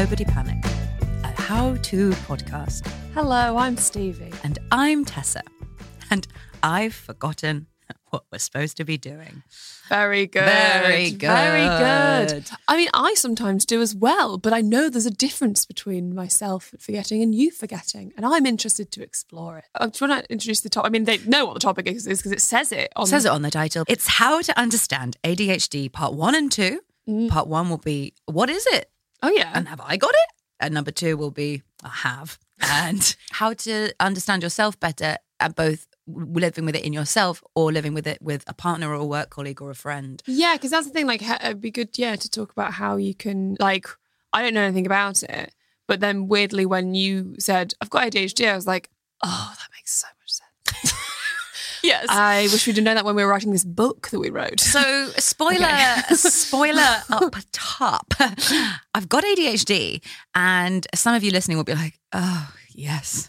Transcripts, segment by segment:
Nobody Panic, a how to podcast. Hello, I'm Stevie. And I'm Tessa. And I've forgotten what we're supposed to be doing. Very good. Very good. Very good. I mean, I sometimes do as well, but I know there's a difference between myself forgetting and you forgetting, and I'm interested to explore it. I'm trying to introduce the topic. I mean, they know what the topic is because it says it on. It says it on the title. It's how to understand ADHD part one and two. Mm. Part one will be what is it? Oh yeah. And have I got it? And number two will be I have. And how to understand yourself better at both living with it in yourself or living with it with a partner or a work colleague or a friend. Yeah, because that's the thing. Like, it'd be good, yeah, to talk about how you can. Like, I don't know anything about it, but then weirdly, when you said I've got ADHD, I was like, oh, that makes so much sense. Yes. I wish we'd have known that when we were writing this book that we wrote. So, spoiler, spoiler up top. I've got ADHD, and some of you listening will be like, "Oh, yes,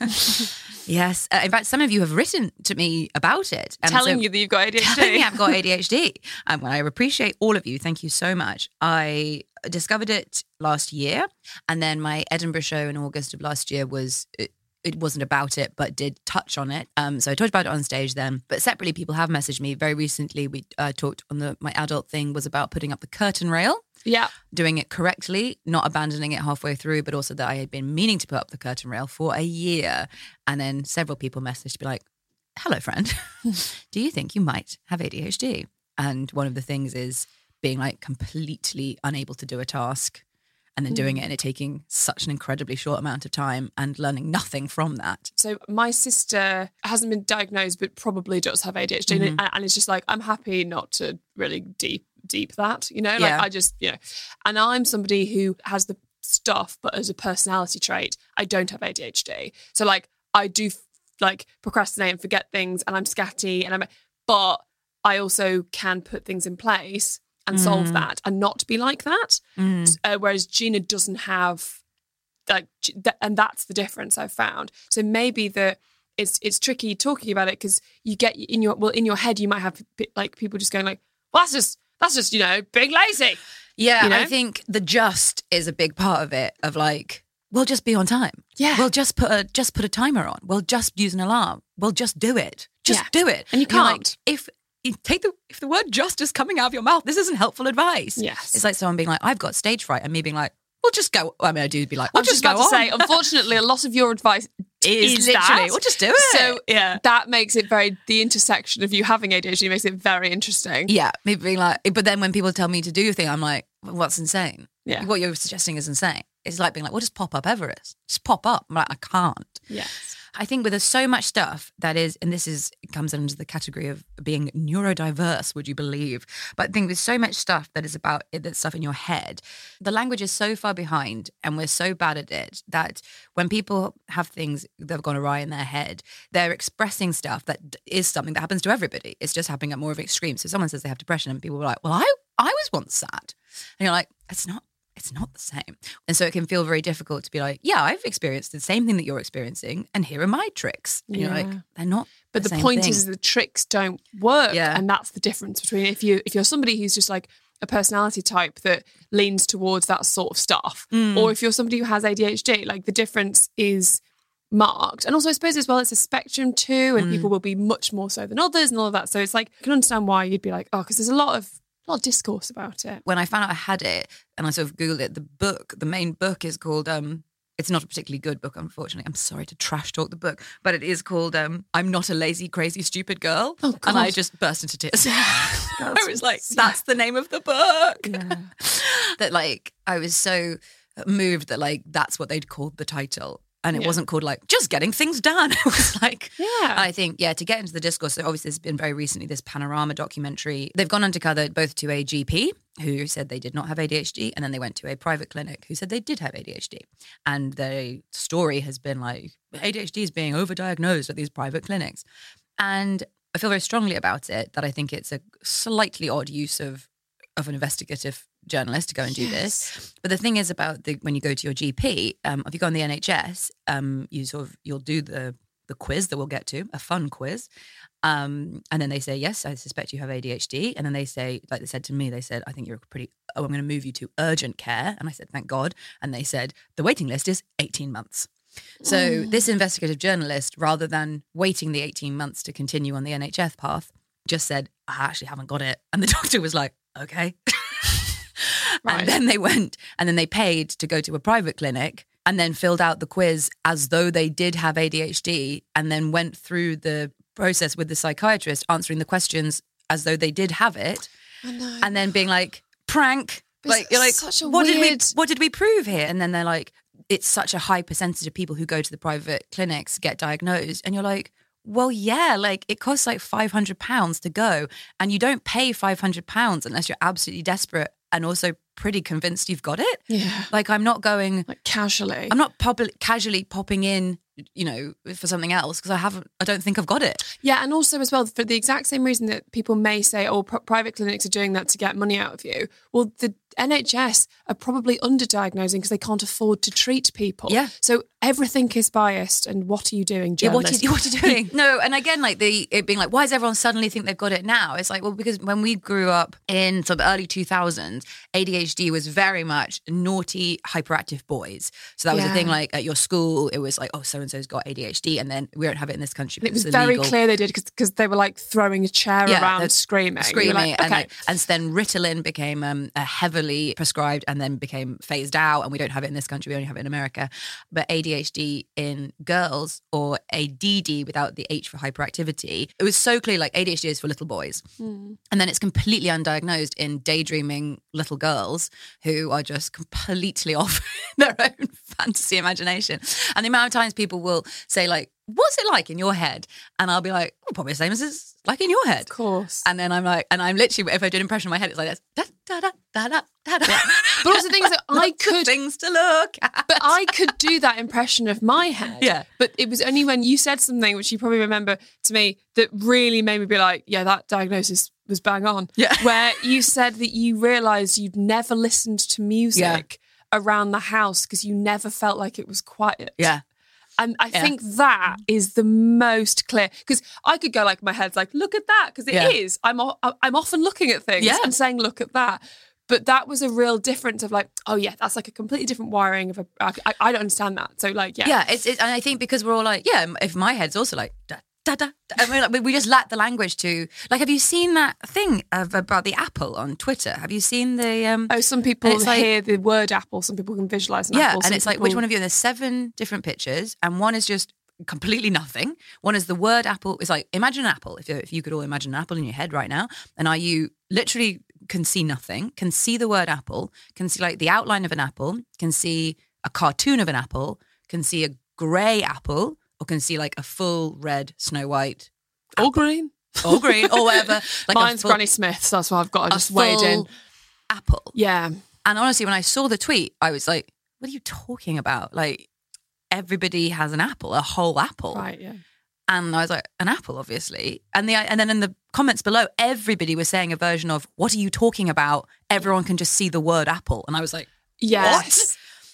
yes." Uh, in fact, some of you have written to me about it, and telling so- you that you've got ADHD. telling me I've got ADHD. And um, I appreciate all of you. Thank you so much. I discovered it last year, and then my Edinburgh show in August of last year was. Uh, It, wasn't about it, but did touch on it. Um, so I talked about it on stage then. But separately, people have messaged me very recently. We uh, talked on the my adult thing was about putting up the curtain rail yeah. doing it correctly, not abandoning it halfway through, but also that I had been meaning to put up the curtain rail for a year. And then several people messaged to be like, hello, friend, do you think you might have ADHD? And one of the things is being like completely unable to do a task and then doing it and it taking such an incredibly short amount of time and learning nothing from that. So my sister hasn't been diagnosed, but probably does have ADHD, Mm-hmm. and, and it's just like I'm happy not to really deep deep that, you know. Like Yeah. I just, you know, and I'm somebody who has the stuff, but as a personality trait, I don't have ADHD. So like I do like procrastinate and forget things, and I'm scatty, and I'm, but I also can put things in place and solve Mm. that, and not be like that. Uh, whereas Gina doesn't have like th- and that's the difference I've found. So maybe the it's it's tricky talking about it because you get in your well in your head you might have like people just going like well that's just that's just you know being lazy. Yeah, You know? I think the just is a big part of it. Of like, we'll just be on time. Yeah. we'll just put a just put a timer on. We'll just use an alarm. We'll just do it. Just Yeah. do it. And you you're like, can't. if take the if the word just is coming out of your mouth, this isn't helpful advice. Yes. it's like someone being like, I've got stage fright, and me being like, we'll just go. I mean, I do be like, we'll was just just go to say, unfortunately, a lot of your advice is, is literally, that. we'll just do it. So yeah. that makes it very the intersection of you having ADHD makes it very interesting. Yeah, me being like, but then when people tell me to do a thing, I'm like, what's insane? Yeah. What you're suggesting is insane. It's like being like, well, just pop up Everest. Just pop up. I'm like, I can't. Yes. I think with so much stuff that is, and this is comes under the category of being neurodiverse, would you believe? But I think there's so much stuff that is about that stuff in your head. The language is so far behind, and we're so bad at it that when people have things that have gone awry in their head, they're expressing stuff that is something that happens to everybody. It's just happening at more of an extreme. So someone says they have depression, and people are like, "Well, I I was once sad," and you're like, "It's not." It's not the same. And so it can feel very difficult to be like, yeah, I've experienced the same thing that you're experiencing, and here are my tricks. And you're like, they're not. But the, same point thing. is the tricks don't work. Yeah. And that's the difference between if you if you're somebody who's just like, a personality type that leans towards that sort of stuff, Mm. or if you're somebody who has ADHD, like the difference is marked. And also, I suppose as well, it's a spectrum too, and Mm. people will be much more so than others, and all of that. So it's like I can understand why you'd be like, oh, because there's a lot of a lot of discourse about it. when I found out I had it and I sort of Googled it, the book, the main book is called, um, it's not a particularly good book, unfortunately. I'm sorry to trash talk the book, but it is called um, I'm Not a Lazy, Crazy, Stupid Girl. Oh, and I just burst into tears. I was like, yeah. that's the name of the book. Yeah. that like, I was so moved that like, that's what they'd called the title. And it Yeah. wasn't called like just getting things done. It was like, Yeah. I think, yeah, to get into the discourse, so obviously there's been very recently this panorama documentary. They've gone undercover both to a GP who said they did not have ADHD, and then they went to a private clinic who said they did have ADHD. And the story has been like ADHD is being overdiagnosed at these private clinics. And I feel very strongly about it that I think it's a slightly odd use of of an investigative journalist to go and do this. But the thing is about the when you go to your GP, um, if you go on the NHS, um, you sort of you'll do the the quiz that we'll get to, a fun quiz. Um, and then they say, yes, I suspect you have ADHD. And then they say, like they said to me, they said, I think you're pretty, oh, I'm going to move you to urgent care. And I said, thank God. And they said, the waiting list is 18 months. So this investigative journalist, rather than waiting the 18 months to continue on the NHS path, just said, I actually haven't got it. And the doctor was like, okay. Right. And then they went and then they paid to go to a private clinic and then filled out the quiz as though they did have ADHD and then went through the process with the psychiatrist answering the questions as though they did have it. And then being like prank. But like you're like what did we what did we prove here? And then they're like it's such a high percentage of people who go to the private clinics get diagnosed. And you're like well yeah like it costs like 500 pounds to go. And you don't pay 500 pounds unless you're absolutely desperate and also pretty convinced you've got it yeah. like i'm not going Like casually. i'm not public casually popping in you know for something else because i haven't i don't think i've got it Yeah, and also as well for the exact same reason that people may say, "Oh, pr- private clinics are doing that to get money out of you." Well, the NHS are probably underdiagnosing because they can't afford to treat people. Yeah. So everything is biased. And what are you doing, Yeah, what journalist? are, what are you doing? no, and again, like the it being like, why does everyone suddenly think they've got it now? It's like, well, because when we grew up in sort of early 2000s, ADHD was very much naughty, hyperactive boys. So that was Yeah. thing. Like at your school, it was like, oh, so and so's got ADHD, and then we don't have it in this country. It was very illegal. clear they did because they were like throwing a chair Yeah, around, screaming, screaming, like, and okay. like, and so then Ritalin became um, a heavily prescribed and then became phased out, and we don't have it in this country. We only have it in America. But ADHD in girls or ADD without the H for hyperactivity, it was so clear. Like ADHD is for little boys, Hmm. and then it's completely undiagnosed in daydreaming little girls who are just completely off their own fantasy imagination. And the amount of times people will say like, "What's it like in your head?" and I'll be like, oh, "Probably the same as it's like in your head." of course. And then I'm like, and I'm literally, if I do an impression in my head, it's like this. Da, da, da, da, da, da, da. But also things that I could- things to look at. But I could do that impression of my head. Yeah. But it was only when you said something, which you probably remember to me, that really made me be like, yeah, that diagnosis was bang on. Yeah. Where you said that you realised you'd never listened to music around the house because you never felt like it was quiet. yeah, And I Yeah. think that is the most clear because I could go like my head's like, look at that because it is. Yeah. I'm o- I'm often looking at things Yeah. and saying, look at that. But that was a real difference of like, oh yeah, that's like a completely different wiring of a. I, I- don't understand that. So like, yeah, yeah. It's, it's, and I think because we're all like, yeah, if my head's also like, da, da, da. I mean, like, we- just lack the language to, like, have you seen that thing of, about the apple on Twitter? Have you seen the, um, Oh, some people it's like- hear the word apple. Some people can visualize an yeah, apple. and it's like, which one of you? And there's seven different pictures, and one is just completely nothing. One is the word apple. It's like imagine an apple. If if you could all imagine an apple in your head right now, and are you literally can see nothing, can see the word apple, can see like the outline of an apple, can see a cartoon of an apple, can see a grey apple, or can see like a full red Snow White all green. or green or whatever. Like Mine's full- Granny Smith, so that's why I've got to just wade in. Apple. Yeah, And honestly, when I saw the tweet, I was like, what are you talking about? Like, everybody has an apple, a whole apple. right. Yeah. And I was like, an apple, obviously. And the and then in the comments below, everybody was saying a version of, what are you talking about? Everyone can just see the word apple. And I was like, Yes.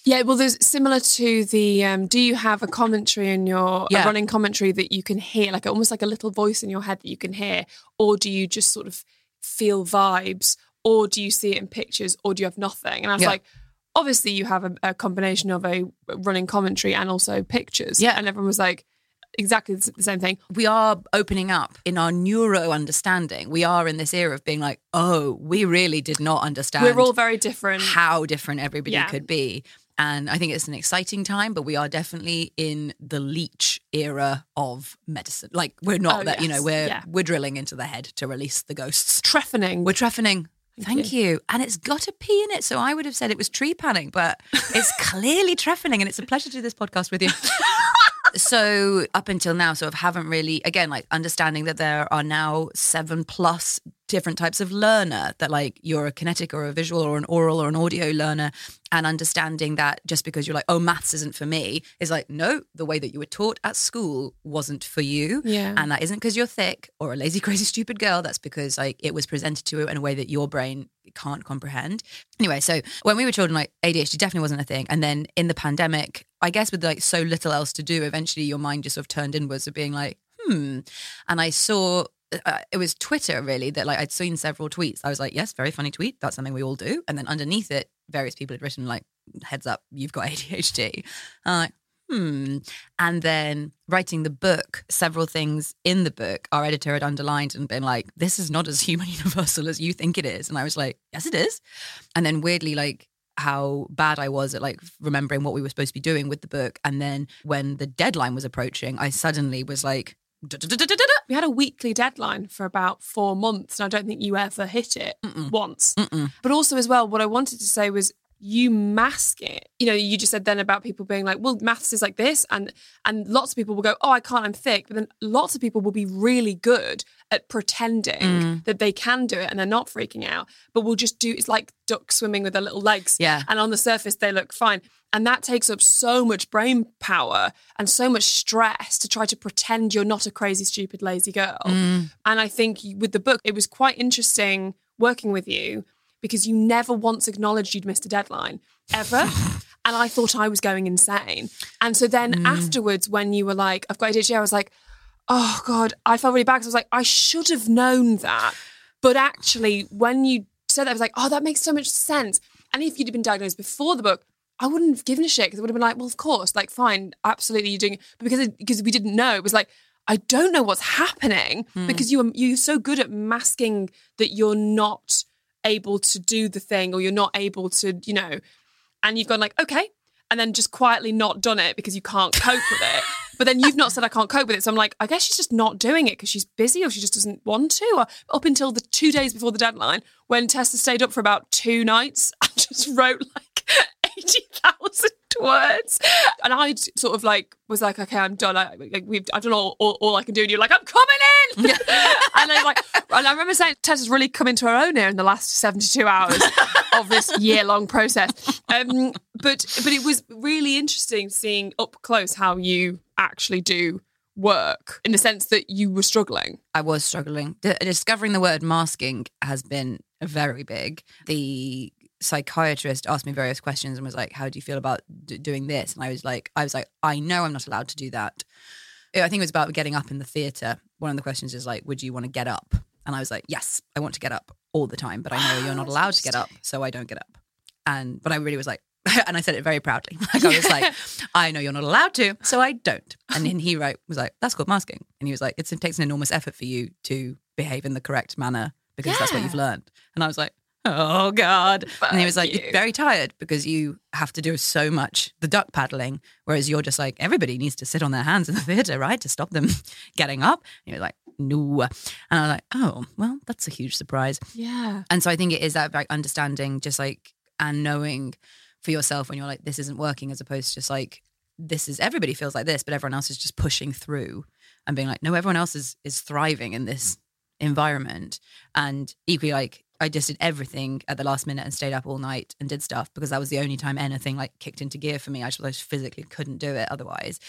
Yeah, well, there's similar to the. Um, do you have a commentary in your a Yeah. running commentary that you can hear, like almost like a little voice in your head that you can hear, or do you just sort of feel vibes, or do you see it in pictures, or do you have nothing? And I was Yeah. like, obviously, you have a, a combination of a running commentary and also pictures. Yeah. and everyone was like, exactly the the same thing. we are opening up in our neuro understanding. We are in this era of being like, oh, we really did not understand. We're all very different. how different everybody Yeah. could be. And I think it's an exciting time, but we are definitely in the leech era of medicine. Like we're not Oh, that, you know, we're Yeah. we're drilling into the head to release the ghosts. Trephaning. We're trephaning. Thank, you. And it's got a P in it. So I would have said it was tree panning, but it's clearly trephaning. And it's a pleasure to do this podcast with you. so up until now, sort of haven't really, again, like understanding that there are now seven plus different types of learner that like you're a kinetic or a visual or an oral or an audio learner and understanding that just because you're like oh maths isn't for me is like no the way that you were taught at school wasn't for you. Yeah. and that isn't because you're thick or a lazy crazy stupid girl. That's because like it was presented to you in a way that your brain can't comprehend. Anyway so when we were children like adhd definitely wasn't a thing. And then in the pandemic i guess with like so little else to do eventually your mind just sort of turned inwards of being like hmm. And i saw uh, it was Twitter really that like I'd seen several tweets. I was like, yes, very funny tweet. That's something we all do. And then underneath it, various people had written like, heads up, you've got ADHD. Like, hmm. And then writing the book, several things in the book, our editor had underlined and been like, this is not as human universal as you think it is. And I was like, yes, it is. And then weirdly, like how bad I was at like remembering what we were supposed to be doing with the book. And then when the deadline was approaching, I suddenly was like. We had a weekly deadline for about four months, and I don't think you ever hit it once. But also, as well, what I wanted to say was you mask it. You know, you just said then about people being like, "Well, maths is like this," and and lots of people will go, "Oh, I can't, I'm thick," but then lots of people will be really good at pretending Mm. that they can do it and they're not freaking out, but will just do. It's like ducks swimming with their little legs, Yeah. and on the surface they look fine. And that takes up so much brain power and so much stress to try to pretend you're not a crazy, stupid, lazy girl. Mm. And I think with the book, it was quite interesting working with you because you never once acknowledged you'd missed a deadline ever. and I thought I was going insane. And so then Mm. afterwards, when you were like, I've got ADHD, I was like, oh God, I felt really bad I was like, I should have known that. But actually, when you said that, I was like, oh, that makes so much sense. And if you'd been diagnosed before the book, I wouldn't have given a shit because it would have been like, well, of course, like, fine, absolutely, you're doing it. But because it, because we didn't know, it was like, I don't know what's happening hmm. because you are you're so good at masking that you're not able to do the thing or you're not able to, you know, and you've gone like, okay, and then just quietly not done it because you can't cope with it. But then you've not said I can't cope with it. So I'm like, I guess she's just not doing it because she's busy or she just doesn't want to. Or up until the two days before the deadline, when Tessa stayed up for about two nights and just wrote like 80,000 words. And I sort of like was like, okay, I'm done. I, like, we've, I've done all, all, all I can do. And you're like, I'm coming in. and I'm like, and I remember saying, Tessa's really come into her own here in the last 72 hours of this year long process. Um, but, but it was really interesting seeing up close how you actually do work in the sense that you were struggling. I was struggling. D- discovering the word masking has been very big. The psychiatrist asked me various questions and was like, "How do you feel about d- doing this?" And I was like, "I was like, I know I'm not allowed to do that." I think it was about getting up in the theatre. One of the questions is like, "Would you want to get up?" And I was like, "Yes, I want to get up all the time, but I know you're not allowed to get up, so I don't get up." And but I really was like. And I said it very proudly. Like I was like, I know you're not allowed to, so I don't. And then he wrote, was like, that's called masking. And he was like, it's, it takes an enormous effort for you to behave in the correct manner because that's what you've learned. And I was like, oh God. and he was like, Fuck you're very tired because you have to do so much the duck paddling, whereas you're just like, everybody needs to sit on their hands in the theatre, right? To stop them getting up. And you're like, no. And I was like, oh, well, that's a huge surprise. Yeah. And so I think it is that like understanding, just like and knowing for yourself when you're like, this isn't working, as opposed to just like, this is everybody feels like this, but everyone else is just pushing through and being like, no, everyone else is is thriving in this environment. And equally, like I just did everything at the last minute and stayed up all night and did stuff because that was the only time anything like kicked into gear for me. I just I just physically couldn't do it otherwise.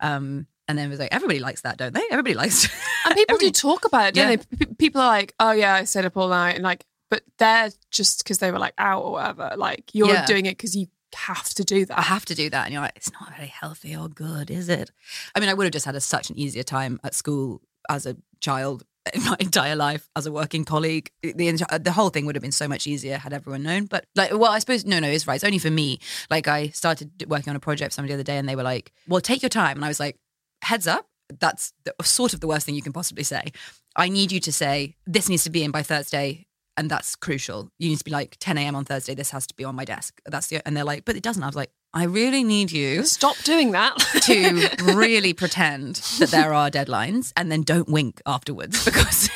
Um, and then it was like everybody likes that, don't they? Everybody likes. And people do talk about it, don't Yeah. they? P- people are like, "Oh yeah, I stayed up all night," and like, but they're just because they were like out or whatever. Like you're Yeah. doing it because you have to do that. I have to do that. And you're like, it's not very healthy or good, is it? I mean, I would have just had a, such an easier time at school as a child my entire life as a working colleague. The the whole thing would have been so much easier had everyone known. But like, well, I suppose no, no, it's right. It's only for me. Like, I started working on a project somebody the other day, and they were like, "Well, take your time," and I was like, "Heads up." That's the, sort of the worst thing you can possibly say. I need you to say this needs to be in by Thursday, and that's crucial. You need to be like 10 a.m. on Thursday. This has to be on my desk. That's the and they're like, but it doesn't. I was like, I really need you Stop doing that. to really pretend that there are deadlines and then don't wink afterwards because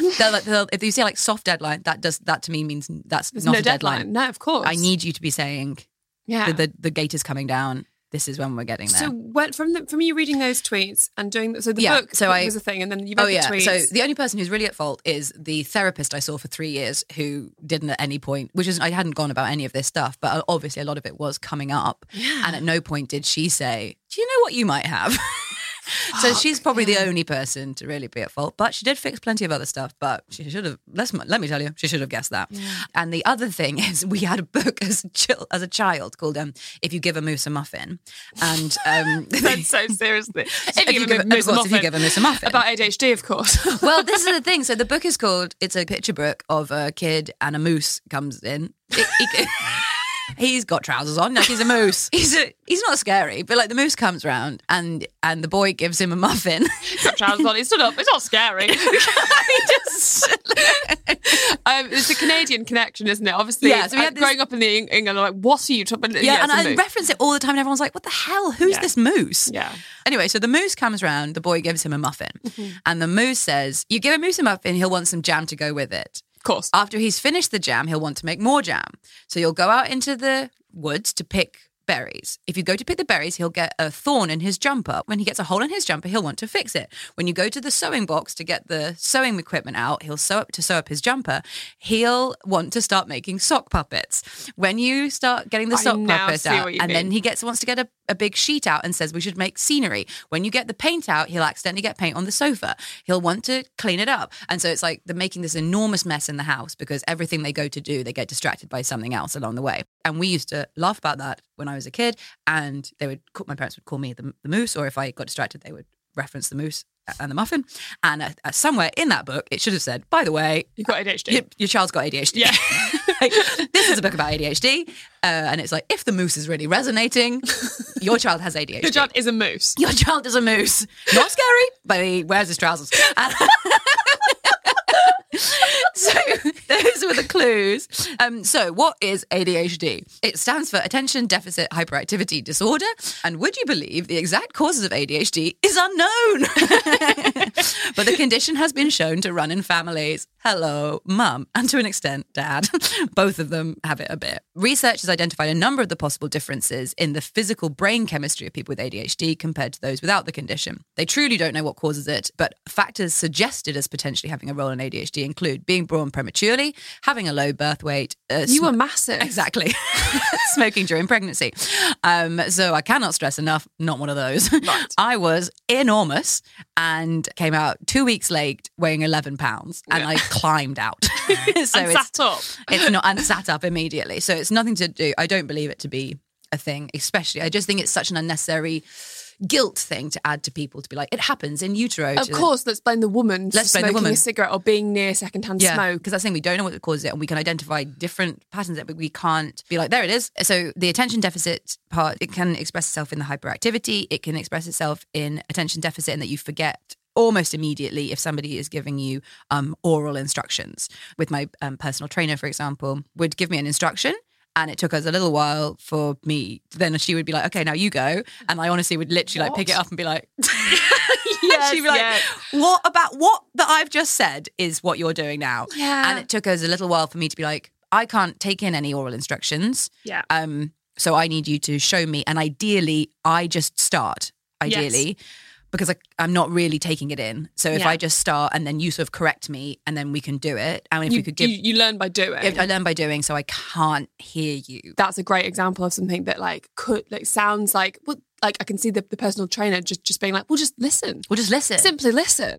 they're like, they'll- if you say like soft deadline, that does that to me means that's There's not no a deadline. No, of course. I need you to be saying yeah. the, the the gate is coming down. This is when we're getting there. So from the, from you reading those tweets and doing so the Yeah, book so I- was a thing, and then you read Oh the yeah. tweets. So the only person who's really at fault is the therapist I saw for three years, who didn't at any point, which is I hadn't gone about any of this stuff, but obviously a lot of it was coming up, yeah. and at no point did she say, "Do you know what you might have?" so she's probably the only person to really be at fault. But she did fix plenty of other stuff. But she should have. Let's let me tell you, she should have guessed that. And the other thing is, we had a book as a, chil- as a child called um, "If You Give a Moose a Muffin," and um, That's so seriously. If, If you, you give, a moose a course, if you muffin. give a moose a muffin. about ADHD, of course. well, this is the thing. So the book is called. It's a picture book of a kid and a moose comes in. It- it- he's got trousers on, like he's a moose. He's a, he's not scary, but like the moose comes round and and the boy gives him a muffin. He's Got trousers on. He stood up. It's not scary. he just um, it's a Canadian connection, isn't it? Obviously, Yeah, so we uh, had this- growing up in the Eng- England, like, what are you talking about? yeah, and I moose. reference it all the time. And everyone's like, "What the hell? Who's Yeah. this moose?" Yeah. Anyway, so the moose comes round. The boy gives him a muffin, Mm-hmm. and the moose says, "You give a moose a muffin, he'll want some jam to go with it." Course. After he's finished the jam, he'll want to make more jam. So you'll go out into the woods to pick berries. If you go to pick the berries, he'll get a thorn in his jumper. When he gets a hole in his jumper, he'll want to fix it. When you go to the sewing box to get the sewing equipment out, he'll sew up to sew up his jumper. He'll want to start making sock puppets. When you start getting the I sock puppets out, and then he gets wants to get a, a big sheet out and says we should make scenery. When you get the paint out, he'll accidentally get paint on the sofa. He'll want to clean it up. And so it's like they're making this enormous mess in the house because everything they go to do, they get distracted by something else along the way. And we used to laugh about that when I was a kid. And they would, my parents would call me the, the moose, or if I got distracted, they would reference the moose and the muffin. And uh, uh, somewhere in that book, it should have said, by the way, You've got ADHD. your, your child's got ADHD. Yeah. Like, this is a book about ADHD. Uh, and it's like, if the moose is really resonating, your child has ADHD. Your child is a moose. Your child is a moose. Not scary, but he wears his trousers. And- so those were the clues. Um, so what is ADHD? It stands for Attention Deficit Hyperactivity Disorder. And would you believe the exact causes of ADHD is unknown? but the condition has been shown to run in families. Hello, mum, and to an extent, dad. Both of them have it a bit. Research has identified a number of the possible differences in the physical brain chemistry of people with ADHD compared to those without the condition. They truly don't know what causes it, but factors suggested as potentially having a role in ADHD include being born prematurely, having a low birth weight. Uh, You sm- were massive. Exactly. Smoking during pregnancy. Um, so I cannot stress enough, not one of those. Right. I was enormous and came out two weeks late weighing 11 pounds and I climbed out. so and it's, sat up. it's not, and sat up immediately. So it's nothing to do, I don't believe it to be a thing, especially. I just think it's such an unnecessary guilt thing to add to people to be like, it happens in utero. Of course, let's blame the woman Let's blame the smoking woman. a cigarette or being near secondhand Yeah, smoke. because that's the thing we don't know what causes it, and we can identify different patterns but we can't be like, there it is. So the attention deficit part, it can express itself in the hyperactivity. It can express itself in attention deficit, and that you forget almost immediately if somebody is giving you um, oral instructions. With my um, personal trainer, for example, would give me an instruction. And it took us a little while for me. Then she would be like, "Okay, now you go." And I honestly would literally like pick it up and be like, Yes, she'd be like, yeah. "What about what that I've just said is what you're doing now?" Yeah. And it took us a little while for me to be like, "I can't take in any oral instructions. Yeah. Um, so I need you to show me, and ideally, I just start. Ideally." Because I, I'm not really taking it in. So if Yeah. I just start and then you sort of correct me and then we can do it. And if you, we could give, you, you learn by doing. if I learn by doing, so I can't hear you. That's a great example of something that like could like sounds like well, like I can see the, the personal trainer just just being like, well, just listen, Well, just listen. simply listen.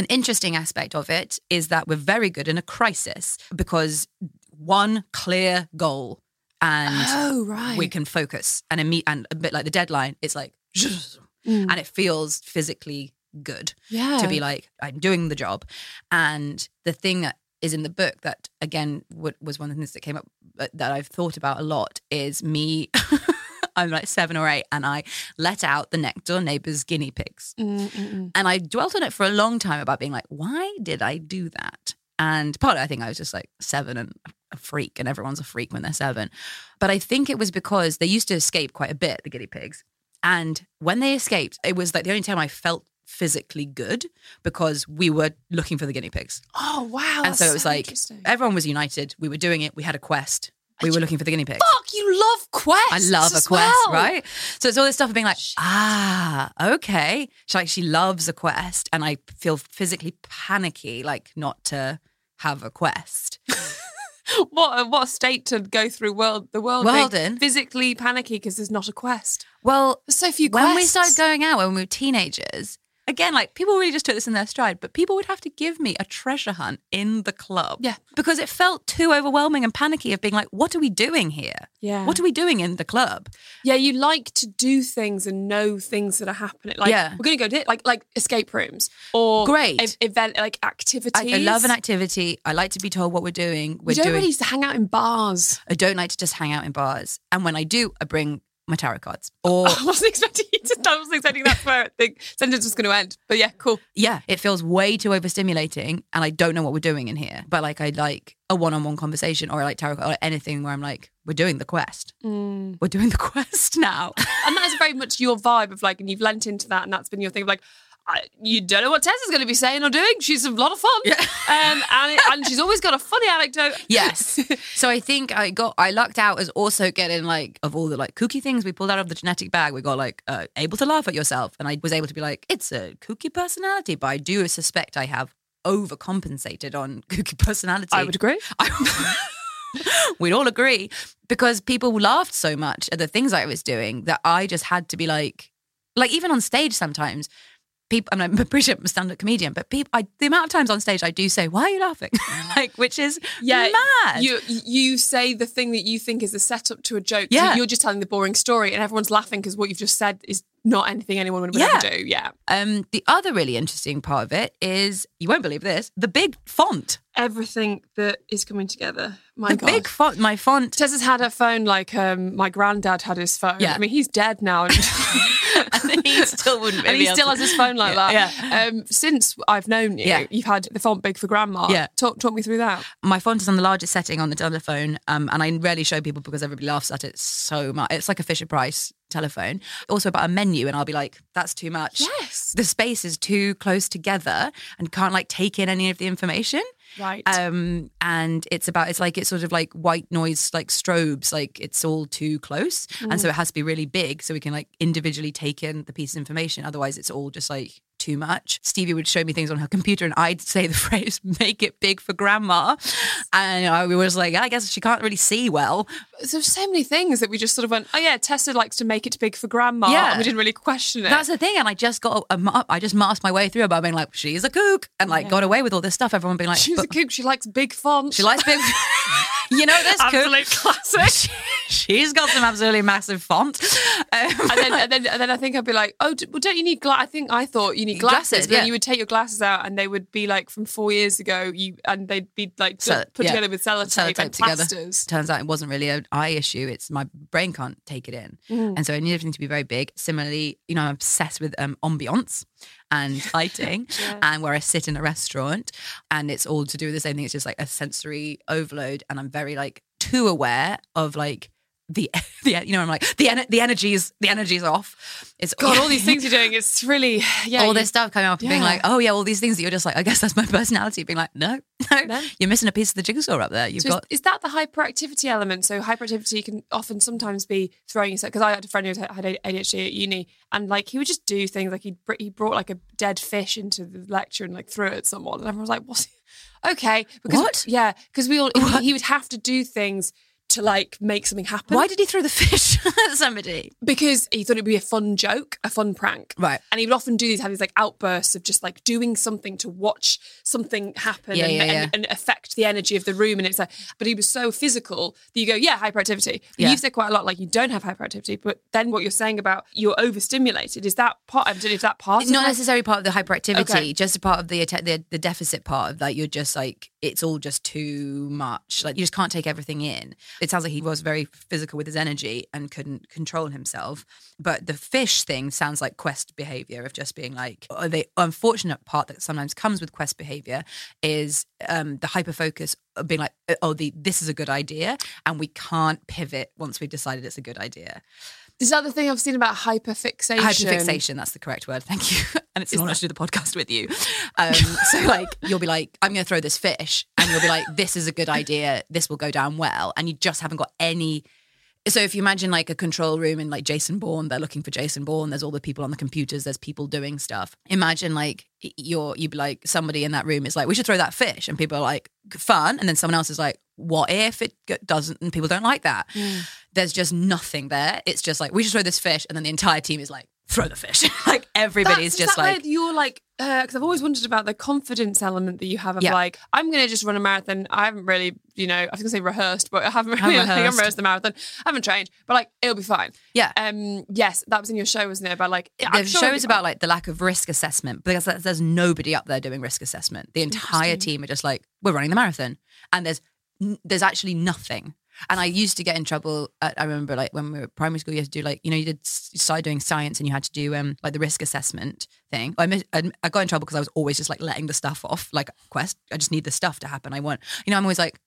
An interesting aspect of it is that we're very good in a crisis because one clear goal and Oh, right. we can focus and imme- and a bit like the deadline it's like Mm. and it feels physically good Yeah. to be like i'm doing the job and the thing that is in the book that again w- was one of the things that came up uh, that i've thought about a lot is me i'm like seven or eight and i let out the next door neighbor's guinea pigs Mm-mm-mm. and I dwelt on it for a long time about being like, why did I do that? And partly I think I was just like seven and a freak, and everyone's a freak when they're seven. But I think it was because they used to escape quite a bit, the guinea pigs. And when they escaped, it was like the only time I felt physically good because we were looking for the guinea pigs. Oh, wow. and so it was like everyone was united. We were doing it. We had a quest. We were looking for the guinea pigs. Fuck, you love quests. I love a quest, well. right? So it's all this stuff of being like, ah, okay. She like she loves a quest, and I feel physically panicky, like not to have a quest. What a, what a state to go through world the world being Weldon. physically panicky because there's not a quest. Well, There's so few when we started going out when we were teenagers, again, like people really just took this in their stride, but people would have to give me a treasure hunt in the club. Yeah. Because it felt too overwhelming and panicky of being like, what are we doing here? Yeah. What are we doing in the club? Yeah, you like to do things and know things that are happening. Like Yeah. we're going to go to like like escape rooms or Great. ev- event like activities. I, I love an activity. I like to be told what we're doing. We're We don't doing. really used to hang out in bars. I don't like to just hang out in bars. And when I do, I bring my tarot cards. Or I wasn't expecting you to. I wasn't expecting that's where the sentence was going to end. But yeah, cool. yeah, it feels way too overstimulating, and I don't know what we're doing in here. But like, I like a one-on-one conversation, or I like tarot or anything where I'm like, we're doing the quest. Mm. We're doing the quest now. And that is very much your vibe of like, and you've lent into that, and that's been your thing of like. I, you don't know what Tess is going to be saying or doing. She's a lot of fun, Yeah. um, and it, and she's always got a funny anecdote. yes. So I think I got I lucked out as also getting like of all the like kooky things we pulled out of the genetic bag. We got like uh, able to laugh at yourself, and I was able to be like, it's a kooky personality, but I do suspect I have overcompensated on kooky personality. I would agree. I- We'd all agree because people laughed so much at the things I was doing that I just had to be like, like even on stage sometimes. People, I appreciate I'm a stand-up comedian, but people, I, the amount of times on stage I do say, "Why are you laughing?" like, which is Yeah, mad. You you say the thing that you think is the setup to a joke. Yeah. you're just telling the boring story, and everyone's laughing because what you've just said is not anything anyone would Yeah. ever do. Yeah, um, the other really interesting part of it is you won't believe this: the big font, everything that is coming together. My the God. big font. My font, Tess has had her phone like um, my granddad had his phone. Yeah. I mean, he's dead now. And, he still wouldn't. and he still to- has his phone like Yeah, that. Um, since I've known you, Yeah. you've had the font big for grandma. Yeah. Talk, talk me through that. my font is on the largest setting on the telephone, um, and I rarely show people because everybody laughs at it so much. It's like a Fisher Price telephone. Also about a menu, and I'll be like, "That's too much. Yes. the space is too close together and can't like take in any of the information." Right. Um, and it's about it's like it's sort of like white noise, like strobes, like it's all too close, and so it has to be really big so we can like individually take in the piece of information. Otherwise, it's all just like too much. Stevie would show me things on her computer, and I'd say the phrase "make it big for grandma," and I was like, I guess she can't really see well. There's so many things that we just sort of went, oh yeah, Tessa likes to make it big for grandma. Yeah. And we didn't really question it. That's the thing, and I just got a, a, I just masked my way through by being like, she's a kook, and like got away with all this stuff. Everyone being like, She's a kook. She likes big font. She likes big. you know this kook. Absolute classic. She's got some absolutely massive font. Um, and then, and then, and then I think I'd be like, oh, d- well, don't you need glasses? I think I thought you need glasses. Glasses, but then you would take your glasses out, and they would be like from four years ago. You and they'd be like So- put yeah. together with sellotape, and plasters. Turns out it wasn't really an eye issue. It's my brain can't take it in, and so I need everything to be very big. Similarly, you know, I'm obsessed with um, ambiance and lighting, and where I sit in a restaurant, and it's all to do with the same thing. It's just like a sensory overload, and I'm very like too aware of like. The, the you know I'm like the the energy's the energy's off. It's God, all these things you're doing, it's really yeah. all you- this stuff coming up and being like, oh yeah, all these things that you're just like, I guess that's my personality. Being like, no, no, No. you're missing a piece of the jigsaw up there. You've So is, got is that the hyperactivity element? So hyperactivity can often sometimes be throwing yourself. Because I had a friend who had ADHD at uni, and like he would just do things like he he brought like a dead fish into the lecture and like threw it at someone, and everyone was like, "What's okay?" Because, What? Yeah, because we all he, he would have to do things to like make something happen. why did he throw the fish at somebody? Because he thought it'd be a fun joke, a fun prank. Right. And he would often do these, have these like outbursts of just like doing something to watch something happen Yeah, and, yeah, yeah. And, and affect the energy of the room. And it's like, but he was so physical that you go, yeah, hyperactivity. You've said quite a lot like you don't have hyperactivity, but then what you're saying about you're overstimulated, is that part, I don't know if that part of Not necessarily part of the hyperactivity, Okay. just a part of the, the the deficit part of that. You're just like it's all just too much. Like you just can't take everything in. It sounds like he was very physical with his energy and couldn't control himself. But the fish thing sounds like quest behavior of just being like uh, the unfortunate part that sometimes comes with quest behavior is um, the hyper focus of being like, oh, the this is a good idea, and we can't pivot once we've decided it's a good idea. Is that the thing I've seen about hyperfixation? Hyperfixation, that's the correct word. Thank you. And it's an honor to do the podcast with you. Um, so, like, you'll be like, I'm going to throw this fish. And you'll be like, this is a good idea. This will go down well. And you just haven't got any. So, if you imagine like a control room in like Jason Bourne, they're looking for Jason Bourne. There's all the people on the computers. There's people doing stuff. Imagine like you're, you'd be like, somebody in that room is like, we should throw that fish. And people are like, fun. And then someone else is like, what if it doesn't? And people don't like that. There's just nothing there. It's just like, we should throw this fish. And then the entire team is like, throw the fish. like everybody's That's- is just that like, you're like because I've always wondered about the confidence element that you have of Yeah. like I'm going to just run a marathon. I haven't really, you know, I was going to say rehearsed, but I haven't really. I I'm rehearsed. the marathon. I haven't trained, but like it'll be fine. Yeah. Um. Yes, that was in your show, wasn't it? About like the I'm sure show it'll is about fine. like the lack of risk assessment because there's, there's nobody up there doing risk assessment. The entire team are just like, we're running the marathon, and there's there's actually nothing. And I used to get in trouble. At, I remember like when we were at primary school, you had to do like you know you did started doing science and you had to do um like the risk assessment thing. I mis- I I got in trouble because I was always just like letting the stuff off. Like quest, I just need the stuff to happen. I want you know I'm always like.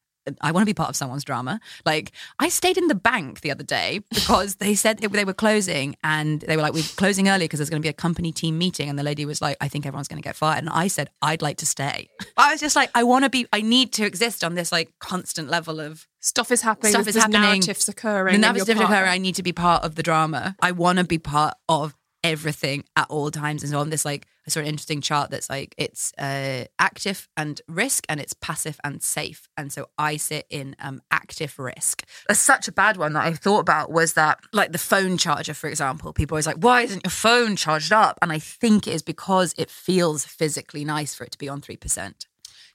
I want to be part of someone's drama. Like I stayed in the bank the other day because they said they they were closing and they were like, we're closing early because there's going to be a company team meeting. And the lady was like, I think everyone's going to get fired. And I said, I'd like to stay. I was just like, I want to be, I need to exist on this like constant level of stuff is happening. stuff is happening. Narratives occurring. The narratives you're part of occurring. I need to be part of the drama. I want to be part of everything at all times. And so on this like a sort of interesting chart that's like it's uh, active and risk and it's passive and safe. And so I sit in um, active risk. That's such a bad one that I thought about was that like the phone charger, for example. People always like, why isn't your phone charged up? And I think it is because it feels physically nice for it to be on 3%.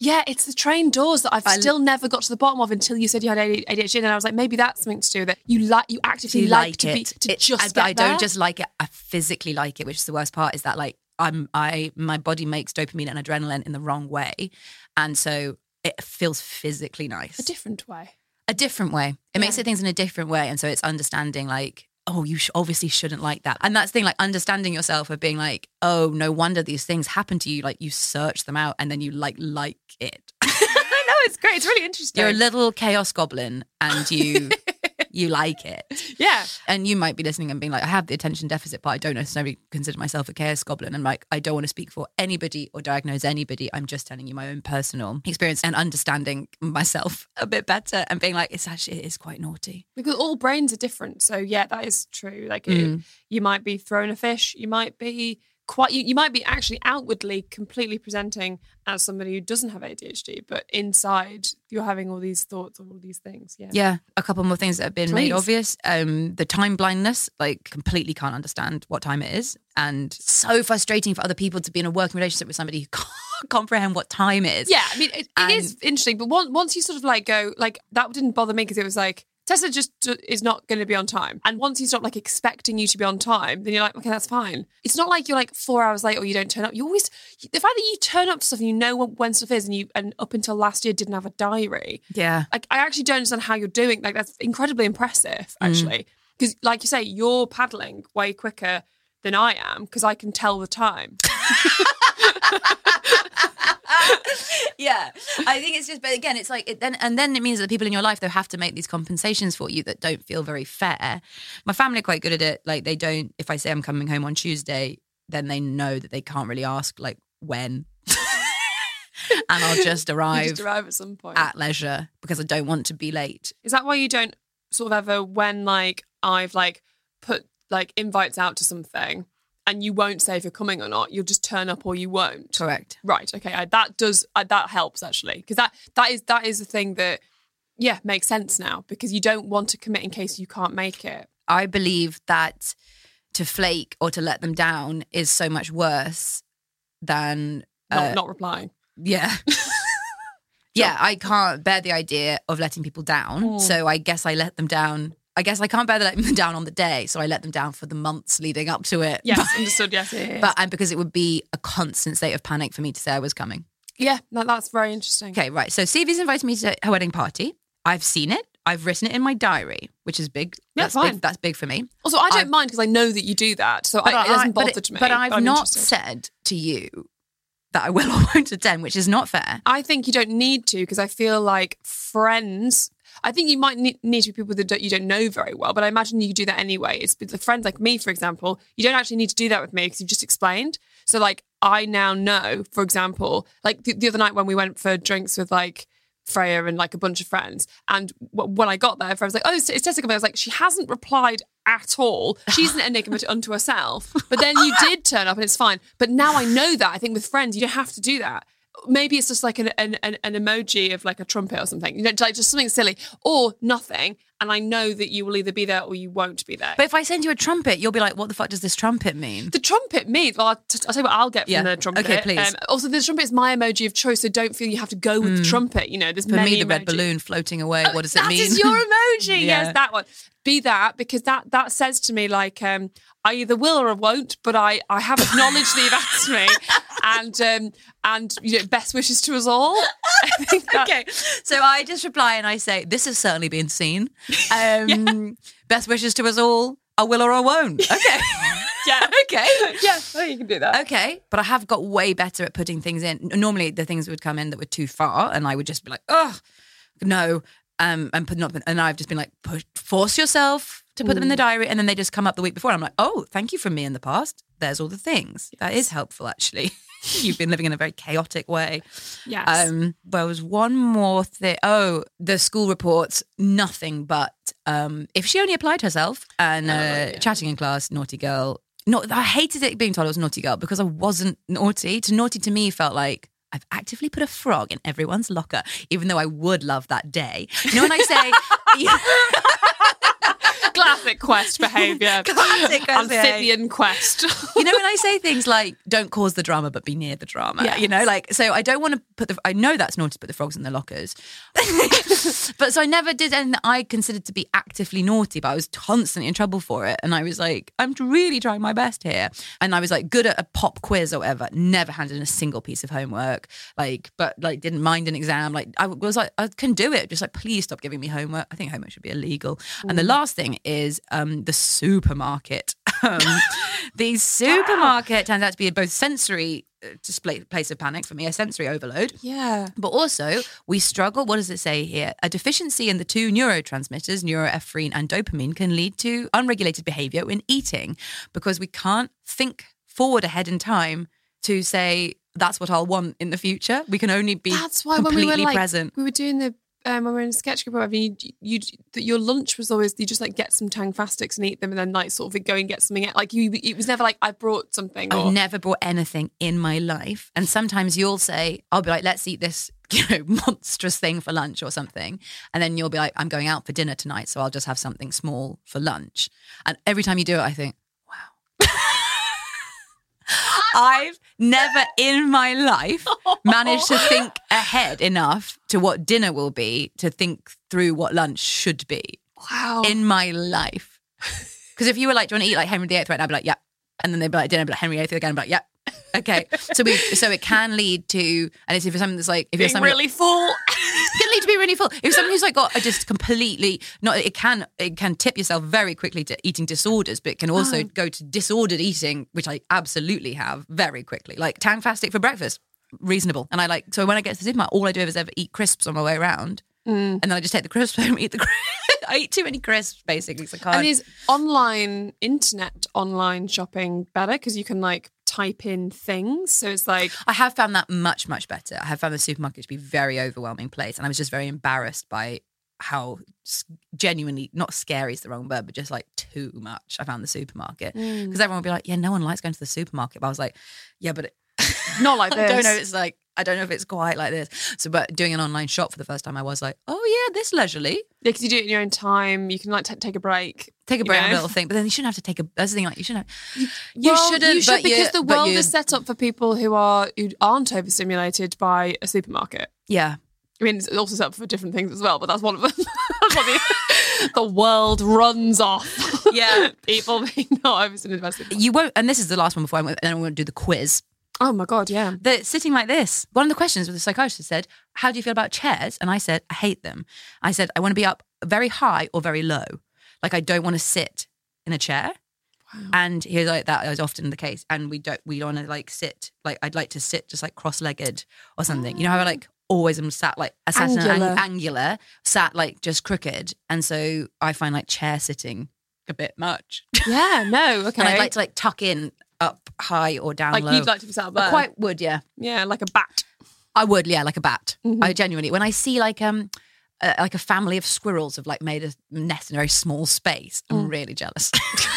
Yeah, it's the train doors that I've I- still never got to the bottom of until you said you had ADHD, and I was like, maybe that's something to do with it. You like, you actively you like, like, to it. be to It- just I, get I don't just like it. I physically like it, which is the worst part. Is that like I'm I my body makes dopamine and adrenaline in the wrong way, and so it feels physically nice. a different way. a different way. It makes Yeah. it things in a different way, and so it's understanding like. Oh, you sh- obviously shouldn't like that. And that's the thing, like understanding yourself of being like, oh, no wonder these things happen to you. Like you search them out and then you like like it. I know it's great. It's really interesting. You're a little chaos goblin and you you like it. Yeah. And you might be listening and being like, I have the attention deficit, but I don't necessarily consider myself a chaos goblin. And like, I don't want to speak for anybody or diagnose anybody. I'm just telling you my own personal experience and understanding myself a bit better and being like, it's actually, it is quite naughty. Because all brains are different. So yeah, that is true. Like it, Mm. you might be throwing a fish, you might be quite you, you might be actually outwardly completely presenting as somebody who doesn't have ADHD, but inside you're having all these thoughts, all these things. Yeah. Yeah. A couple more things that have been made obvious. Um, the time blindness, like completely can't understand what time it is. And so frustrating for other people to be in a working relationship with somebody who can't comprehend what time it is. Yeah, I mean, it, it is interesting, but once once you sort of like go, like that didn't bother me because it was like Tessa just is not going to be on time, and once you stop like expecting you to be on time, then you're like, okay, that's fine. It's not like you're like four hours late or you don't turn up. You always the fact that you turn up to stuff and you know when, when stuff is, and you and up until last year didn't have a diary. Yeah. Like I actually don't understand how you're doing. Like that's incredibly impressive, mm. actually, because like you say, you're paddling way quicker than I am because I can tell the time. yeah, I think it's just, but again, it's like it then, and then it means that the people in your life they have to make these compensations for you that don't feel very fair. My family are quite good at it. Like they don't. If I say I'm coming home on Tuesday, then they know that they can't really ask like when, and I'll just arrive just arrive at some point. at leisure because I don't want to be late. Is that why you don't sort of ever when like I've like put like invites out to something and you won't say if you're coming or not, you'll just turn up or you won't. Correct. Right. Okay. I, that does I, that helps actually because that that is that is the thing that yeah makes sense now because you don't want to commit in case you can't make it. I believe that to flake or to let them down is so much worse than Not uh, not replying. Yeah. yeah, I can't bear the idea of letting people down. Mm. So I guess I let them down. I guess I can't bear letting them down on the day. So I let them down for the months leading up to it. Yes. understood. Yes. Yes. yes. But and because it would be a constant state of panic for me to say I was coming. yeah. No, that's very interesting. Okay, right. So Stevie's invited me to her wedding party. I've seen it. I've written it in my diary, which is big. Yeah, that's fine. big. That's big for me. Also, I don't I've- mind because I know that you do that, so I, it doesn't bother it- to me. But I've I'm not interested. said to you that I will or won't attend, which is not fair. I think you don't need to because I feel like friends. I think you might need, to be people that don't, you don't know very well, but I imagine you do that anyway. It's with the friends like me, for example. You don't actually need to do that with me because you've just explained. So, like, I now know, for example, like the, the other night when we went for drinks with like Freya and like a bunch of friends, and w- when I got there, Freya was like, "Oh, it's, it's Tessa coming." I was like, "She hasn't replied at all. She's an enigma to- unto herself." But then you did turn up, and it's fine. But now I know that. I think with friends, you don't have to do that maybe it's just like an, an, an, emoji of like a trumpet or something, you know, like just something silly or nothing. And I know that you will either be there or you won't be there. But if I send you a trumpet, you'll be like, "What the fuck does this trumpet mean?" the trumpet means, well, I'll, t- I'll tell you what I'll get from Yeah. the trumpet. Okay, please. Hmm. also, the trumpet is my emoji of choice, so don't feel you have to go with the trumpet. You know, there's For many me, the red balloon floating away. What does it mean? is your emoji. Yeah. Yes, that one. Be that because that that says to me like um, I either will or I won't, but I I have acknowledged that you've asked me, and um, and you know best wishes to us all. I think that, okay, so I just reply and I say, "This has certainly been seen. Um, Best wishes to us all. I will or I won't." Okay. Yeah. okay. Yeah, think you can do that. Okay, but I have got way better at putting things in. Normally, the things would come in that were too far, and I would just be like, "Oh, no," um, and put not. And I've just been like, push, "Force yourself to put them in the diary," and then they just come up the week before. And I'm like, "Oh, thank you from me in the past. There's all the things. That is helpful, actually." You've been living in a very chaotic way. Yes. Um, there was one more thing. Oh, the school reports nothing but um, if she only applied herself and uh, chatting in class, naughty girl. No, I hated it being told I was a naughty girl because I wasn't naughty. To naughty to me felt like I've actively put a frog in everyone's locker, even though I would love that day. You know when I say. Classic quest behaviour. Classic quest Amphibian quest. you know when I say things like "don't cause the drama, but be near the drama." Yes. You know, like so. I don't want to put the. I know that's naughty to put the frogs in the lockers, but so I never did anything that I considered to be actively naughty. But I was constantly in trouble for it, and I was like, I'm really trying my best here. And I was like good at a pop quiz or whatever. Never handed in a single piece of homework. Like, but like didn't mind an exam. Like I was like I can do it. Just like please stop giving me homework. I think homework should be illegal. And the last thing is um, the supermarket. Um, the supermarket turns out to be both sensory uh, display place of panic for me, a sensory overload. Yeah. But also, we struggle. What does it say here? A deficiency in the two neurotransmitters, neuroepinephrine and dopamine, can lead to unregulated behavior in eating because we can't think forward ahead in time to say that's what I'll want in the future. We can only be That's why when completely we were like, present. we were doing the um, when we were in a sketch group, or whatever, you, you, that your lunch was always you just like get some Tangfastics and eat them, and then like sort of go and get something. Like you, it was never like I brought something. I've never brought anything in my life. And sometimes you'll say, I'll be like, let's eat this, you know, monstrous thing for lunch or something. And then you'll be like, I'm going out for dinner tonight, so I'll just have something small for lunch. And every time you do it, I think. I've never in my life managed to think ahead enough to what dinner will be to think through what lunch should be wow. in my life. Because if you were like, do you want to eat like Henry VIII right now? I'd be like, yeah. And then they'd be like, dinner, I'd be like, Henry VIII again. I'd be like, yeah. Okay. So we, so it can lead to, and it's if it's something that's like, if you're being somebody, really full. It can lead to be really full. If someone who's like got a just completely, not, it can, it can tip yourself very quickly to eating disorders, but it can also uh-huh. go to disordered eating, which I absolutely have very quickly. Like Tangfastic for breakfast, reasonable. And I like, so when I get to the supermarket, all I do is ever eat crisps on my way around. Mm. And then I just take the crisps home, eat the crisps. I eat too many crisps basically. So I can't. and is online internet online shopping better because you can like type in things? So it's like I have found that much, much better. I have found the supermarket to be a very overwhelming place. And I was just very embarrassed by how genuinely, not scary is the wrong word, but just like too much. I found the supermarket. Mm. Because everyone would be like, yeah, no one likes going to the supermarket. But I was like, yeah, but it, not like I don't know. It's like, I don't know if it's quite like this. So, but doing an online shop for the first time, I was like, oh, yeah, this leisurely. Yeah, because you do it in your own time. You can like t- take a break. Take a you break, a little thing. But then you shouldn't have to take a, that's the thing, like, you shouldn't have, you Well, shouldn't, You should but because you- the world you- is set up for people who are who aren't overstimulated by a supermarket. Yeah. I mean, it's also set up for different things as well, but that's one of them. The, the world runs off. Yeah. people being not overstimulated by a supermarket. You won't, and this is the last one before I, and then I'm going to do the quiz. Oh my god, yeah. that sitting like this. One of the questions with the psychiatrist said, How do you feel about chairs? And I said, I hate them. I said, I want to be up very high or very low. Like, I don't want to sit in a chair. Wow. And he was like, That is often the case. And we don't, we don't want to like sit, like, I'd like to sit just like cross legged or something. You know how I like oh. always am sat like, I sat in an Angular. ang- angular, sat like just crooked. And so I find like chair sitting a bit much. Yeah, no, okay. And I'd like to like tuck in up high or down like low. you'd like to be sat up I quite would, yeah. yeah, like a bat. I would, yeah, like a bat. Mm-hmm. I genuinely, when I see like um, uh, like a family of squirrels have like made a nest in a very small space, I'm Mm. really jealous.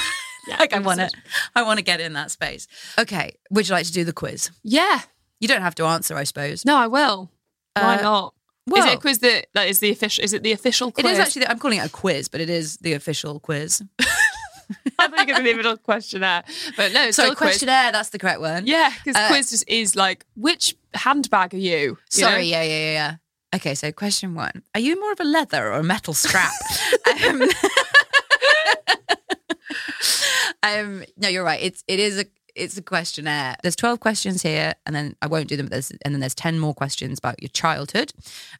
like I want to, I want to get in that space. Okay, would you like to do the quiz? Yeah. You don't have to answer, I suppose. No, I will. Why Uh, not? is it a quiz that, that is the official? Is it the official It quiz? is actually. I'm calling it a quiz, but it is the official quiz. I think it's the official questionnaire, but no, it's a quiz. questionnaire. That's the correct one. Yeah, because Uh, quiz just is like, which handbag are you? You Sorry, know? yeah, yeah, yeah, yeah. Okay, so question one: Are you more of a leather or a metal strap? um, um, no, you're right. It's it is a it's a questionnaire. There's 12 questions here, and then I won't do them. But there's and then there's 10 more questions about your childhood,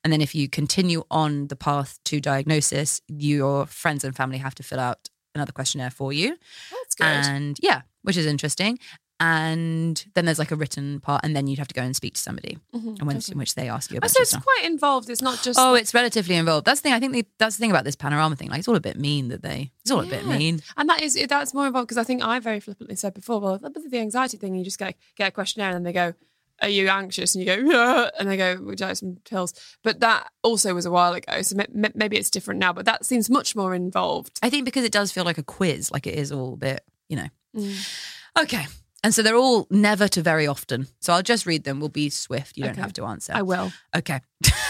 and then if you continue on the path to diagnosis, your friends and family have to fill out another questionnaire for you. Oh, that's good. And yeah, which is interesting. And then there's like a written part, and then you'd have to go and speak to somebody, mm-hmm, and when, in which they ask you Oh, about so it's stuff. quite involved. It's not just. Oh, like- it's relatively involved. That's the thing. I think the, that's the thing about this Panorama thing. Like, it's all a bit mean that they. It's all a bit mean. And that is that's more involved because I think I very flippantly said before. Well, the anxiety thing, you just get get a questionnaire and then they go, "Are you anxious?" And you go, "Yeah," and they go, "Would you like some pills?" But that also was a while ago, so ma- ma- maybe it's different now. But that seems much more involved. I think because it does feel like a quiz, like it is all a bit, you know. Mm. Okay. And so they're all never to very often. So I'll just read them. We'll be swift. You don't have to answer. I will. Okay.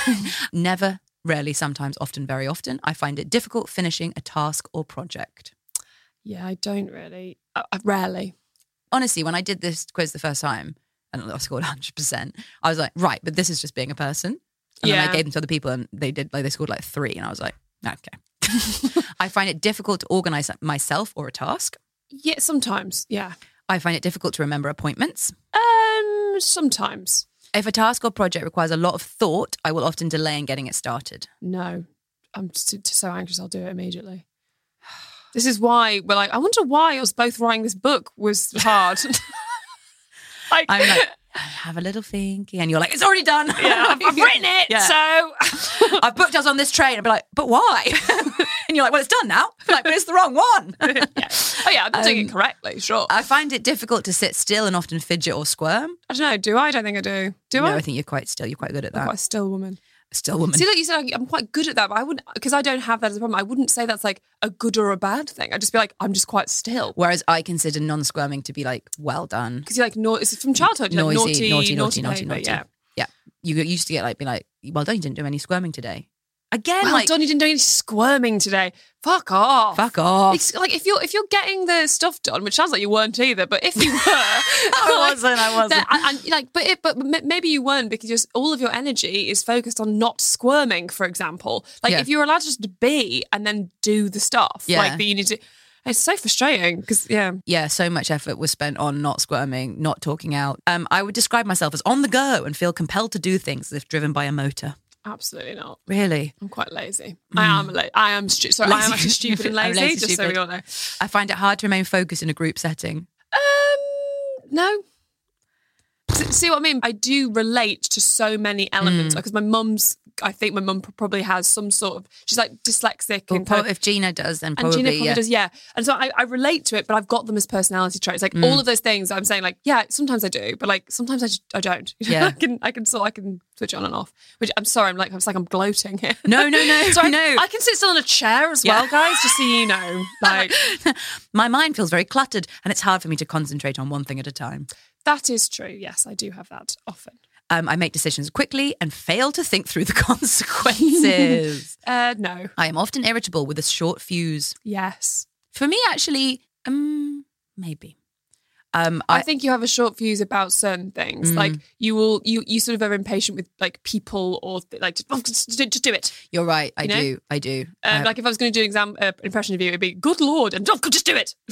never, rarely, sometimes, often, very often. I find it difficult finishing a task or project. Yeah, I don't really. Uh, uh, rarely. honestly, when I did this quiz the first time and I scored 100%, I was like, right, but this is just being a person. And then Yeah. I gave them to other people and they did, like, they scored like three. And I was like, okay. I find it difficult to organize myself or a task. Yeah, sometimes. Yeah. I find it difficult to remember appointments. Um, sometimes. If a task or project requires a lot of thought, I will often delay in getting it started. No, I'm just so anxious. I'll do it immediately. This is why we're like, I wonder why us both writing this book was hard. like, I'm like, have a little thinky, and you're like, it's already done. yeah, I've, I've written it. Yeah. So I've booked us on this train. I'd be like, but why? and you're like, well, it's done now. I'm like, but it's the wrong one. yeah. Oh yeah, I'm doing it um, correctly. Sure. I find it difficult to sit still and often fidget or squirm. I don't know. Do I? I don't think I do. Do I? no, I? I think you're quite still. You're quite good at that. I'm quite a still woman. Still woman. See, like you said, I'm quite good at that, but I wouldn't because I don't have that as a problem. I wouldn't say that's like a good or a bad thing. I'd just be like, I'm just quite still. Whereas I consider non-squirming to be like, well done. Because you're like, no, it's from childhood. You're like, Noisy, naughty, naughty, naughty, naughty, behaviour, naughty. Yeah. Yeah. You used to get like, be like, well done, you didn't do any squirming today. Again, Well like, done, you didn't do any squirming today. Fuck off. fuck off. It's like if you're if you're getting the stuff done, which sounds like you weren't either, but if you were, I wasn't, I wasn't. and, and, like, but it, but m- maybe you weren't because just all of your energy is focused on not squirming, for example. Like Yeah. if you're allowed just to be and then do the stuff, Yeah. like that you need to. It's so frustrating because yeah, yeah, so much effort was spent on not squirming, not talking out. Um, I would describe myself as on the go and feel compelled to do things as if driven by a motor. Absolutely not. Really, I'm quite lazy. I am. La- I am. Stu- sorry, I am Lazy. actually stupid and lazy. lazy, just so we all know. I find it hard to remain focused in a group setting. Um, no. See what I mean? I do relate to so many elements Mm. because my mum's. I think my mum probably has some sort of. She's like dyslexic Well, and of, if Gina does, then and Gina probably yeah. does, yeah. And so I, I relate to it, but I've got them as personality traits. Like Mm. all of those things, I'm saying like, yeah, sometimes I do, but like sometimes I, just, I don't. Yeah. I can I can sort I can switch on and off. Which I'm sorry, I'm like it's like I'm gloating here. No, no, no, so I, no. I can sit still in a chair as Yeah. well, guys, just so you know. Like My mind feels very cluttered and it's hard for me to concentrate on one thing at a time. that is true. Yes, I do have that often. Um, I make decisions quickly and fail to think through the consequences. Uh, no. I am often irritable with a short fuse. Yes. For me, actually, um, maybe. Um, I, I, think you have a short fuse about certain things. Mm. Like you will, you you sort of are impatient with like people or th- like just, oh, just, do- just do it. you're right. I you know? do. I do. Um, I- like if I was going to do an exam uh, impression of you, it'd be good lord and oh, just do it.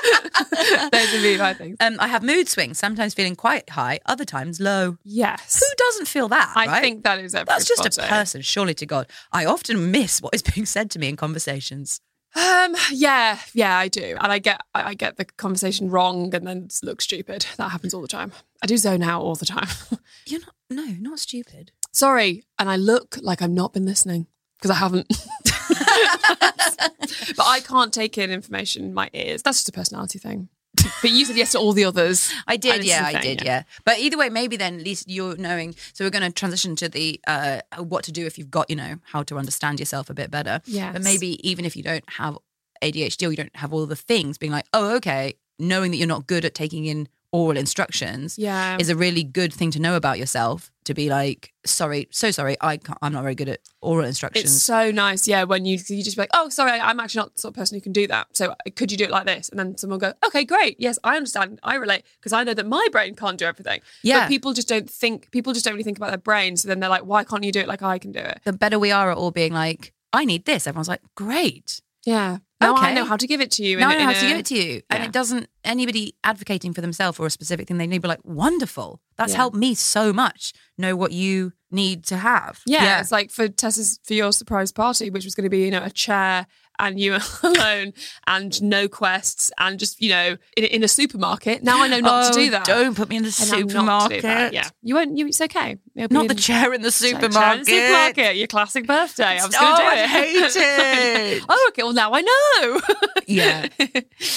Those would be my things. um, I have mood swings, sometimes feeling quite high, other times low. Yes, Who doesn't feel that? I right? think that is. That's just a person, surely to God. I often miss what is being said to me in conversations. Um, yeah, yeah, I do, and I get I get the conversation wrong and then look stupid. That happens all the time. I do zone out all the time. You're not, no, not stupid. Sorry, and I look like I've not been listening because I haven't. but I can't take in information in my ears. That's just a personality thing. But you said yes to all the others. I did, yeah, I did, yeah. But either way, maybe then at least you're knowing. So we're going to transition to the uh, what to do if you've got, you know, how to understand yourself a bit better. Yeah. But maybe even if you don't have ADHD or you don't have all the things, being like, oh, okay, knowing that you're not good at taking in oral instructions Yeah. is a really good thing to know about yourself. To be like, sorry, so sorry, I can't, I'm not very good at oral instructions. It's so nice, yeah. When you you just be like, oh, sorry, I'm actually not the sort of person who can do that. So uh, could you do it like this? And then someone will go, okay, great, yes, I understand, I relate because I know that my brain can't do everything. Yeah. but people just don't think. People just don't really think about their brain. So then they're like, why can't you do it like I can do it? the better we are at all being like, I need this. Everyone's like, great. Yeah. Now I know how to give it to you. in now a- I know in how to give it to you. And Yeah. it doesn't, anybody advocating for themselves or a specific thing they need, be like, wonderful. That's Yeah. helped me so much. Know what you need to have. Yeah, yeah. it's like for Tessa's for your surprise party, which was going to be you know a chair and you alone and no quests and just you know in, in a supermarket. Now I know not Oh, to do oh, that. Don't put me in the I know not to do supermarket. Yeah, you won't. You, it's okay. Not the chair in the Chair in the supermarket. supermarket. Your classic birthday. Oh, I was Oh, going to do it. I hate it. oh, okay. Well, now I know. Yeah.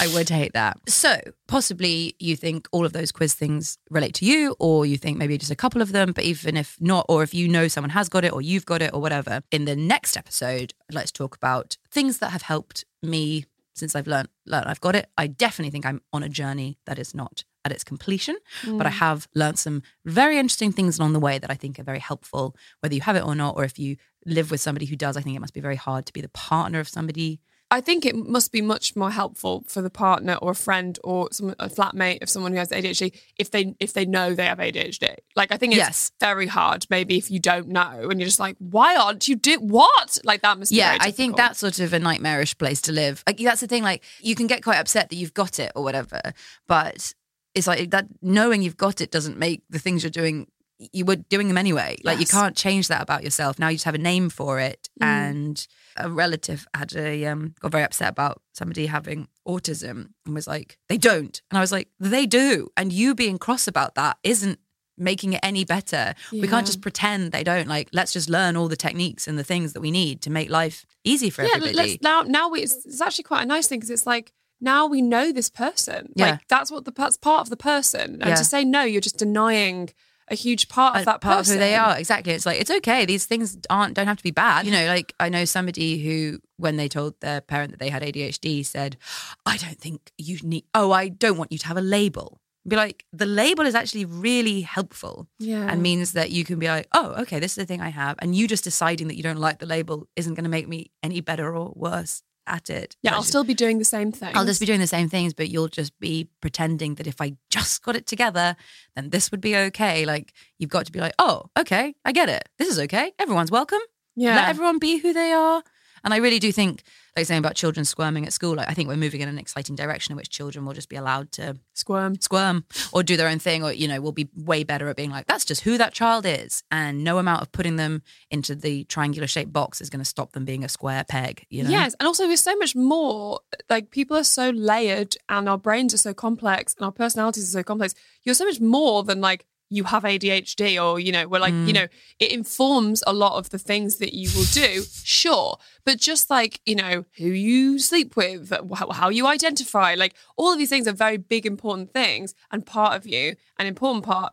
I would hate that. So, possibly you think all of those quiz things relate to you, or you think maybe just a couple of them, but even if not, or if you know someone has got it, or you've got it, or whatever, in the next episode, let's talk about things that have helped me since I've learned, learned I've got it. I definitely think I'm on a journey that is not at its completion, but I mm. have learned some very interesting things along the way that I think are very helpful, whether you have it or not, or if you live with somebody who does, I think it must be very hard to be the partner of somebody I think it must be much more helpful for the partner or a friend or someone, a flatmate of someone who has ADHD if they if they know they have ADHD. Like I think it's Yes. very hard maybe if you don't know and you're just like, why aren't you do what? Like that must be yeah i think that's sort of a nightmarish place to live like that's the thing like you can get quite upset that you've got it or whatever but it's like that knowing you've got it doesn't make the things you're doing you were doing them anyway. Like you can't change that about yourself. Now you just have a name for it. Mm. And a relative had a um, got very upset about somebody having autism and was like, they don't. And I was like, they do. And you being cross about that isn't making it any better. We can't just pretend they don't. Like, let's just learn all the techniques and the things that we need to make life easy for yeah, everybody. let's now now we it's, it's actually quite a nice thing because it's like now we know this person. Yeah. Like that's what the that's part of the person. And Yeah. to say no, you're just denying a huge part of that part person. of who they are. Exactly. It's like it's okay. These things aren't don't have to be bad. You know, like I know somebody who, when they told their parent that they had ADHD, said, "I don't think you need. Oh, I don't want you to have a label." Be like, the label is actually really helpful Yeah. and means that you can be like, oh, okay, this is the thing I have, and you just deciding that you don't like the label isn't going to make me any better or worse at it. Yeah, I'll just- still be doing the same thing. I'll just be doing the same things, but you'll just be pretending that if I just got it together, then this would be okay. Like you've got to be like, oh, okay, I get it. This is okay. Everyone's welcome. Yeah. Let everyone be who they are. And I really do think, like saying about children squirming at school, like I think we're moving in an exciting direction in which children will just be allowed to squirm. squirm or do their own thing, or you know, we'll be way better at being like, that's just who that child is, and no amount of putting them into the triangular shaped box is going to stop them being a square peg. You know? Yes, and also we're so much more. Like people are so layered, and our brains are so complex, and our personalities are so complex. You're so much more than like you have ADHD, or you know, we're like Mm. you know, it informs a lot of the things that you will do. Sure, but just like you know, who you sleep with, how, you identify, like all of these things are very big, important things, and part of you, an important part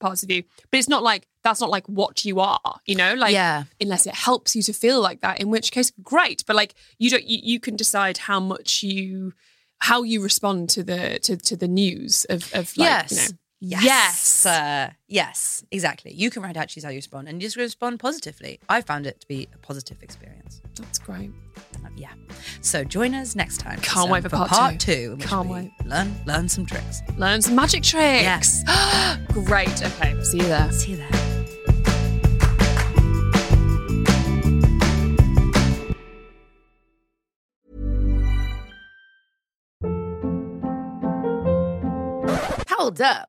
parts of you. But it's not like that's not like what you are. You know, like Yeah. unless it helps you to feel like that in which case great but like you don't you, you can decide how much you how you respond to the to, to the news of, of like yes. you know Yes. Uh, yes, exactly. You can write out choose how you respond and just respond positively. I found it to be a positive experience. that's great Uh, yeah. So join us next time. Can't some- wait for part two. two. in Can't wait. Learn, learn some tricks. learn some magic tricks Yes. great okay see you there See you there. Hold up.